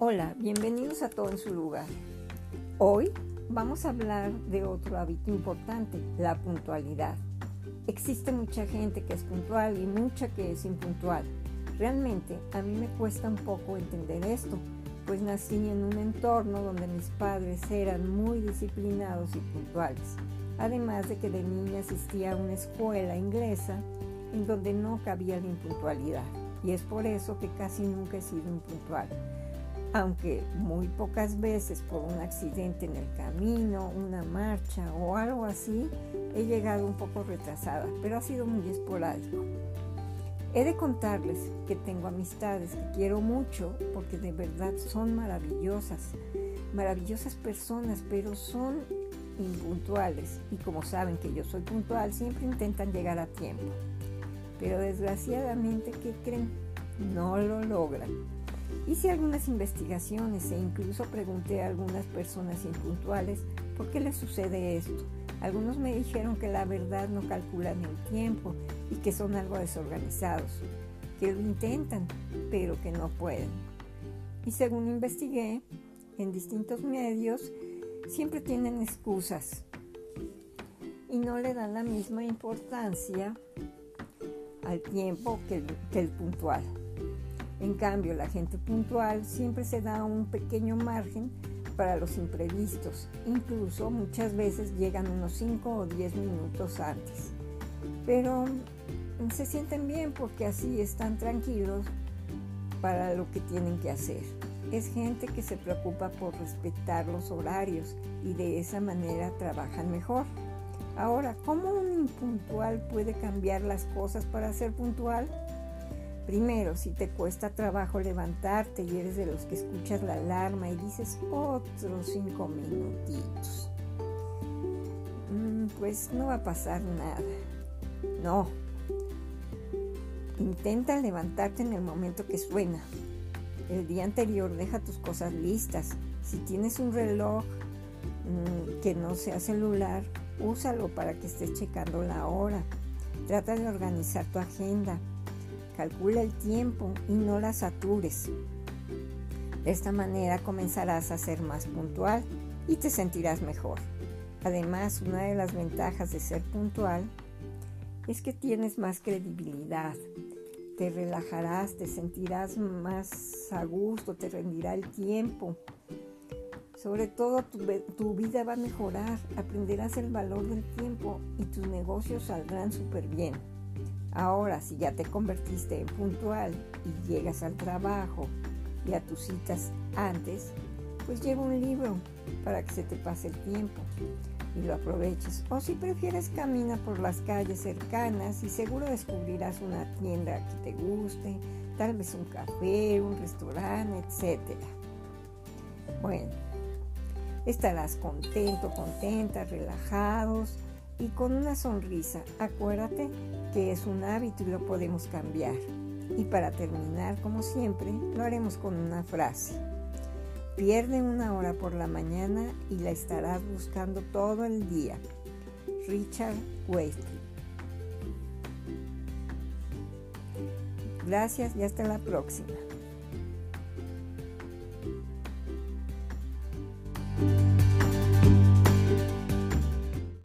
Hola, bienvenidos a Todo en su lugar. Hoy vamos a hablar de otro hábito importante, la puntualidad. Existe mucha gente que es puntual y mucha que es impuntual. Realmente a mí me cuesta un poco entender esto, pues nací en un entorno donde mis padres eran muy disciplinados y puntuales. Además de que de niña asistía a una escuela inglesa en donde no cabía la impuntualidad. Y es por eso que casi nunca he sido impuntual aunque muy pocas veces por un accidente en el camino, una marcha o algo así, he llegado un poco retrasada, pero ha sido muy esporádico. He de contarles que tengo amistades que quiero mucho porque de verdad son maravillosas, maravillosas personas, pero son impuntuales y como saben que yo soy puntual, siempre intentan llegar a tiempo. Pero desgraciadamente, ¿qué creen? No lo logran. Hice algunas investigaciones e incluso pregunté a algunas personas impuntuales por qué les sucede esto. Algunos me dijeron que la verdad no calculan el tiempo y que son algo desorganizados, que lo intentan, pero que no pueden. Y según investigué, en distintos medios siempre tienen excusas y no le dan la misma importancia al tiempo que el, puntual. En cambio, la gente puntual siempre se da un pequeño margen para los imprevistos. Incluso muchas veces llegan unos 5 o 10 minutos antes. Pero se sienten bien porque así están tranquilos para lo que tienen que hacer. Es gente que se preocupa por respetar los horarios y de esa manera trabajan mejor. Ahora, ¿cómo un impuntual puede cambiar las cosas para ser puntual? Primero, si te cuesta trabajo levantarte y eres de los que escuchas la alarma y dices otros cinco minutitos, mm, pues no va a pasar nada. No. Intenta levantarte en el momento que suena. El día anterior deja tus cosas listas. Si tienes un reloj mm, que no sea celular, úsalo para que estés checando la hora. Trata de organizar tu agenda Calcula el tiempo y no la satures. De esta manera comenzarás a ser más puntual y te sentirás mejor. Además, una de las ventajas de ser puntual es que tienes más credibilidad. Te relajarás, te sentirás más a gusto, te rendirá el tiempo. Sobre todo tu, tu vida va a mejorar, aprenderás el valor del tiempo y tus negocios saldrán súper bien. Ahora, si ya te convertiste en puntual y llegas al trabajo y a tus citas antes, pues lleva un libro para que se te pase el tiempo y lo aproveches. O si prefieres, camina por las calles cercanas y seguro descubrirás una tienda que te guste, tal vez un café, un restaurante, etc. Bueno, estarás contento, contenta, relajados y con una sonrisa. Acuérdate que es un hábito y lo podemos cambiar. Y para terminar, como siempre, lo haremos con una frase. Pierde una hora por la mañana y la estarás buscando todo el día. Richard Wesley. Gracias y hasta la próxima.